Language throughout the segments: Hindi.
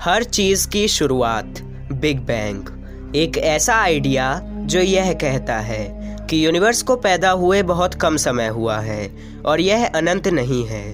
हर चीज़ की शुरुआत बिग बैंग। एक ऐसा आइडिया जो यह कहता है कि यूनिवर्स को पैदा हुए बहुत कम समय हुआ है और यह अनंत नहीं है।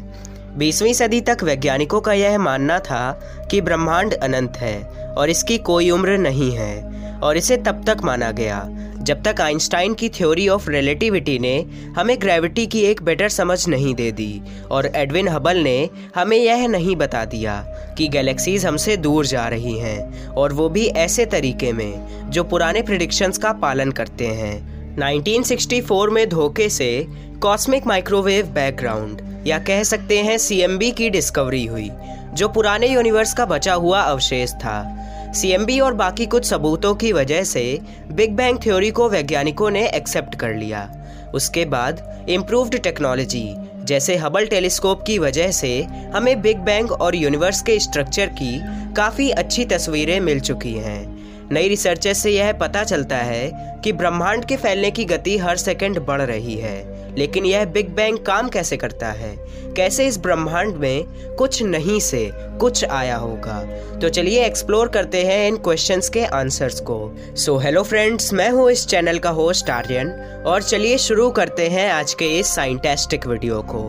बीसवीं सदी तक वैज्ञानिकों का यह मानना था कि ब्रह्मांड अनंत है और इसकी कोई उम्र नहीं है और इसे तब तक माना गया जब तक आइंस्टाइन की थ्योरी ऑफ़ रिलेटिविटी ने हमें ग्रेविटी की एक बेटर समझ नहीं दे दी और एडविन हबल ने हमें यह नहीं बता दिया कि गैलेक्सीज हमसे दूर जा रही हैं, और वो भी ऐसे तरीके में, जो पुराने प्रिडिक्शंस का पालन करते हैं। 1964 में धोखे से कॉस्मिक माइक्रोवेव बैकग्राउंड या कह सकते हैं सीएमबी की डिस्कवरी हुई, जो पुराने यूनिवर्स का बचा हुआ अवशेष था। सीएमबी और बाकी कुछ सबूतों की वजह से बिग बैंग थ्योरी को वैज्ञानिकों ने एक्सेप्ट कर लिया। उसके बाद इम्प्रूव्ड टेक्नोलॉजी जैसे हबल टेलीस्कोप की वजह से हमें बिग बैंग और यूनिवर्स के स्ट्रक्चर की काफ़ी अच्छी तस्वीरें मिल चुकी हैं। नई रिसर्चेस से यह पता चलता है कि ब्रह्मांड के फैलने की गति हर सेकंड बढ़ रही है। लेकिन यह बिग बैंग काम कैसे करता है? कैसे इस ब्रह्मांड में कुछ नहीं से कुछ आया होगा? तो चलिए एक्सप्लोर करते हैं इन क्वेश्चंस के आंसर्स को। सो हेलो फ्रेंड्स मैं हूँ इस चैनल का होस्ट आर्यन, और चलिए शुरू करते हैं आज के इस साइंटेस्टिक वीडियो को।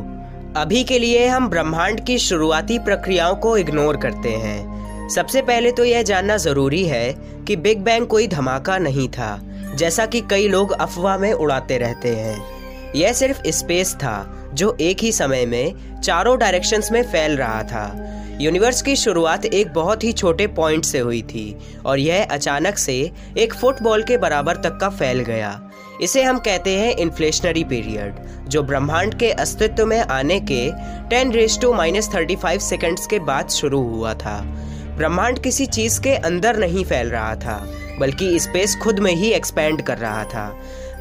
अभी के लिए हम ब्रह्मांड की शुरुआती प्रक्रियाओं को इग्नोर करते हैं। सबसे पहले तो यह जानना ज़रूरी है कि बिग बैंग कोई धमाका नहीं था, जैसा कि कई लोग अफवाह में उड़ाते रहते हैं। यह सिर्फ़ स्पेस था, जो एक ही समय में चारों डायरेक्शंस में फैल रहा था। यूनिवर्स की शुरुआत एक बहुत ही छोटे पॉइंट से हुई थी, और यह अचानक से एक फुटबॉल के बराबर तक का फैल गया। इसे हम कहते हैं इन्फ्लेशनरी पीरियड जो ब्रह्मांड के अस्तित्व में आने के 10 raise to minus thirty five seconds के बाद शुरू हुआ था। ब्रह्मांड किसी चीज़ के अंदर नहीं फैल रहा था, बल्कि स्पेस खुद में ही एक्सपैंड कर रहा था।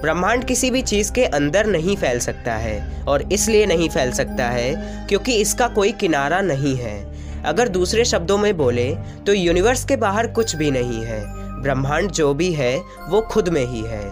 ब्रह्मांड किसी भी चीज़ के अंदर नहीं फैल सकता है, और इसलिए नहीं फैल सकता है, क्योंकि इसका कोई किनारा नहीं है। अगर दूसरे शब्दों में बोले तो यूनिवर्स के बाहर कुछ भी नहीं है। ब्रह्मांड जो भी है, वो खुद में ही है।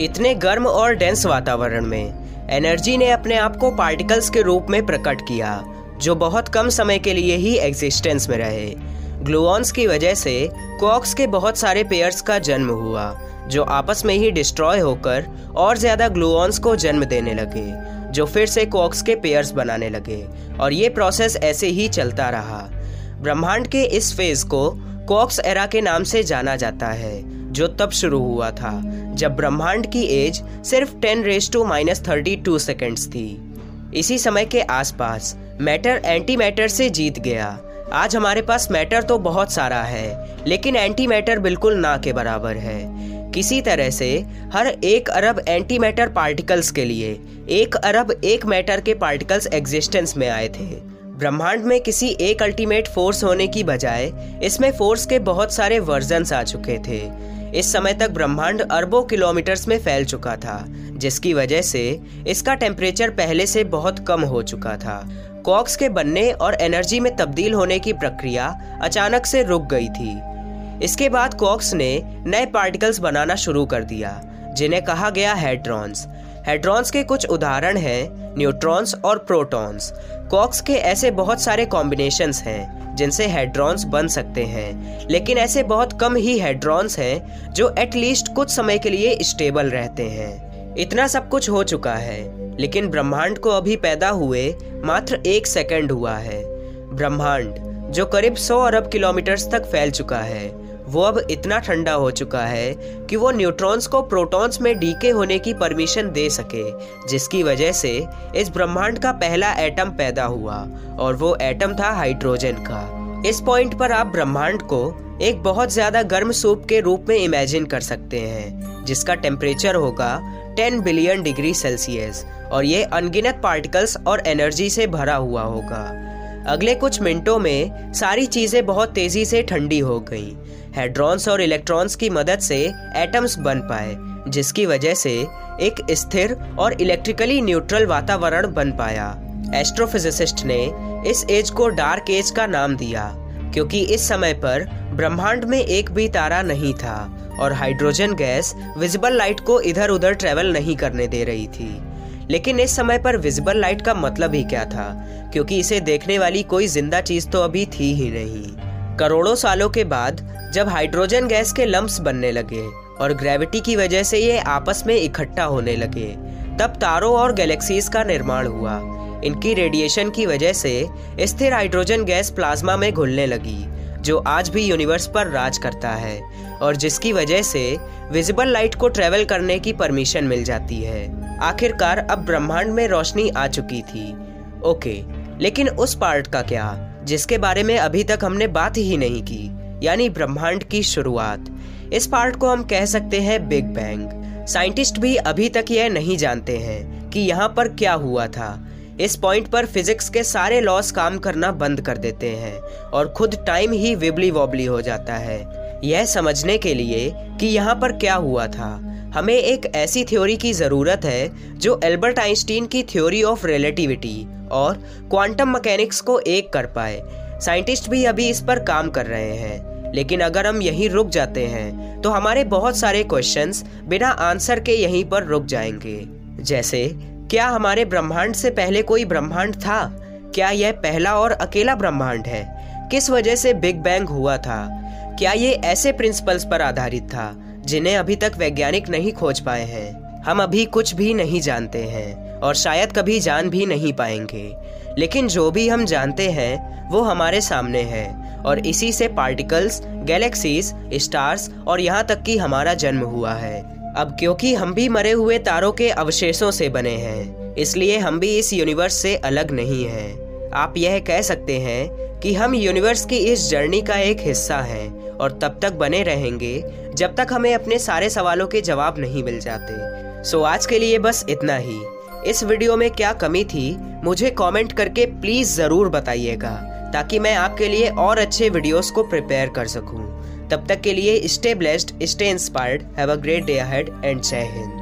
इतने गर्म और डेंस वातावरण में एनर्जी ने अपने आप को पार्टिकल्स के रूप में प्रकट किया, जो बहुत कम समय के लिए ही एग्जिस्टेंस में रहे। ग्लूऑन्स की वजह से कॉक्स के बहुत सारे पेयर्स का जन्म हुआ, जो आपस में ही डिस्ट्रॉय होकर और ज़्यादा ग्लूऑन्स को जन्म देने लगे, जो फिर से कॉक्स के पेयर्स बनाने लगे, और ये प्रोसेस ऐसे ही चलता रहा। ब्रह्मांड के इस फ़ेज़ को कॉक्स एरा के नाम से जाना जाता है, जो तब शुरू हुआ था, जब ब्रह्मांड की एज सिर्फ़ 10 raise to minus thirty two seconds थी। इसी समय के आसपास मैटर एंटी मैटर से जीत गया आज हमारे पास मैटर तो बहुत सारा है, लेकिन एंटी मैटर बिल्कुल ना के बराबर है। किसी तरह से, हर एक अरब एंटी मैटर पार्टिकल्स के लिए, एक अरब एक मैटर के पार्टिकल्स एग्जिस्टेंस में आए थे। ब्रह्मांड में किसी एक अल्टीमेट फोर्स होने की बजाय, इसमें फोर्स के बहुत सारे वर्जन आ चुके थे। इस समय तक ब्रह्मांड अरबों किलोमीटर्स में फैल चुका था, जिसकी वजह से, इसका टेम्परेचर पहले से बहुत कम हो चुका था। कॉक्स के बनने और एनर्जी में तब्दील होने की प्रक्रिया अचानक से रुक गई थी। इसके बाद कॉक्स ने नए पार्टिकल्स बनाना शुरू कर दिया, जिन्हें कहा गया हेड्रॉन्स। हेड्रॉन्स के कुछ उदाहरण हैं, न्यूट्रॉन्स और प्रोटॉन्स। कॉक्स के ऐसे बहुत सारे कॉम्बिनेशंस हैं, जिनसे हेड्रॉन्स बन सकते हैं। लेकिन ऐसे बहुत कम ही हेड्रॉन्स हैं, जो एटलीस्ट कुछ समय के लिए स्टेबल रहते हैं। इतना सब कुछ हो चुका है। लेकिन ब्रह्मांड को अभी पैदा हुए मात्र एक सेकंड हुआ है। ब्रह्मांड, जो करीब 100 अरब किलोमीटर्स तक फैल चुका है, वो अब इतना ठंडा हो चुका है कि वो न्यूट्रॉन्स को प्रोटॉन्स में डीके होने की परमिशन दे सके, जिसकी वजह से इस ब्रह्मांड का पहला एटम पैदा हुआ, और वो एटम था हाइड्रोजन का। इस पॉइंट पर आप ब्रह्मांड को एक बहुत ज़्यादा गर्म सूप के रूप में इमेजिन कर सकते हैं, जिसका टेम्परेचर होगा 10 बिलियन डिग्री सेल्सियस और ये अनगिनत पार्टिकल्स और एनर्जी से भरा हुआ होगा। अगले कुछ मिनटों में सारी चीज़ें बहुत तेज़ी से ठंडी हो गईं। हेड्रॉन्स और इलेक्ट्रॉन्स की मदद से एटम्स बन पाए, जिसकी वजह से एक स्थिर और इलेक्ट्रिकली न्यूट्रल वातावरण बन पाया। एस्ट्रोफिजिसिस्ट ने इस एज को डार्क एज का नाम दिया, क्योंकि इस समय पर ब्रह्मांड में एक भी तारा नहीं था। और हाइड्रोजन गैस विजिबल लाइट को इधर उधर ट्रेवल नहीं करने दे रही थी। लेकिन इस समय पर विजिबल लाइट का मतलब ही क्या था? क्योंकि इसे देखने वाली कोई ज़िंदा चीज़ तो अभी थी ही नहीं। करोड़ों सालों के बाद, जब हाइड्रोजन गैस के लम्ब्स बनने लगे और ग्रेविटी की वजह से ये आपस में इकट्ठा होने लगे, तब तारों और गैलेक्सीज का निर्माण हुआ। इनकी रेडिएशन की वजह से स्थिर हाइड्रोजन गैस प्लाज्मा में घुलने लगी। जो आज भी यूनिवर्स पर राज करता है और जिसकी वजह से विजिबल लाइट को ट्रेवल करने की परमिशन मिल जाती है। आखिरकार अब ब्रह्मांड में रोशनी आ चुकी थी। ओके लेकिन उस पार्ट का क्या, जिसके बारे में अभी तक हमने बात ही नहीं की, यानी ब्रह्मांड की शुरुआत। इस पार्ट को हम कह सकते हैं बिग बैंग साइंटिस्ट भी अभी तक यह नहीं जानते हैं कि यहाँ पर क्या हुआ था। इस पॉइंट पर फिजिक्स के सारे लॉस काम करना बंद कर देते हैं और खुद टाइम ही विबली वॉबली हो जाता है। यह समझने के लिए कि यहाँ पर क्या हुआ था। हमें एक ऐसी थ्योरी की ज़रूरत है जो एल्बर्ट आइंस्टीन की थ्योरी ऑफ़ रिलेटिविटी और क्वांटम मैकेनिक्स को एक कर पाए। साइंटिस्ट भी अभी इस पर काम कर रहे हैं। लेकिन अगर हम यहीं रुक जाते हैं तो हमारे बहुत सारे क्वेश्चंस बिना आंसर के यहीं पर रुक जाएँगे। जैसे क्या हमारे ब्रह्मांड से पहले कोई ब्रह्मांड था? क्या यह पहला और अकेला ब्रह्मांड है? किस वजह से बिग बैंग हुआ था? क्या ये ऐसे प्रिंसिपल्स पर आधारित था, जिन्हें अभी तक वैज्ञानिक नहीं खोज पाए हैं? हम अभी कुछ भी नहीं जानते हैं, और शायद कभी जान भी नहीं पाएँगे। लेकिन जो भी हम जानते हैं, वो हमारे सामने है, और इसी से पार्टिकल्स गैलेक्सीज स्टार्स और यहाँ तक कि हमारा जन्म हुआ है। अब क्योंकि हम भी मरे हुए तारों के अवशेषों से बने हैं, इसलिए हम भी इस यूनिवर्स से अलग नहीं हैं। आप यह कह सकते हैं कि हम यूनिवर्स की इस जर्नी का एक हिस्सा हैं और तब तक बने रहेंगे जब तक हमें अपने सारे सवालों के जवाब नहीं मिल जाते। सो आज के लिए बस इतना ही। इस वीडियो में क्या कमी थी, मुझे कमेंट करके प्लीज़ ज़रूर बताइएगा, ताकि मैं आपके लिए और अच्छे वीडियोस को प्रिपेयर कर सकूँ। तब तक के लिए stay blessed stay inspired have a great day ahead and जय हिंद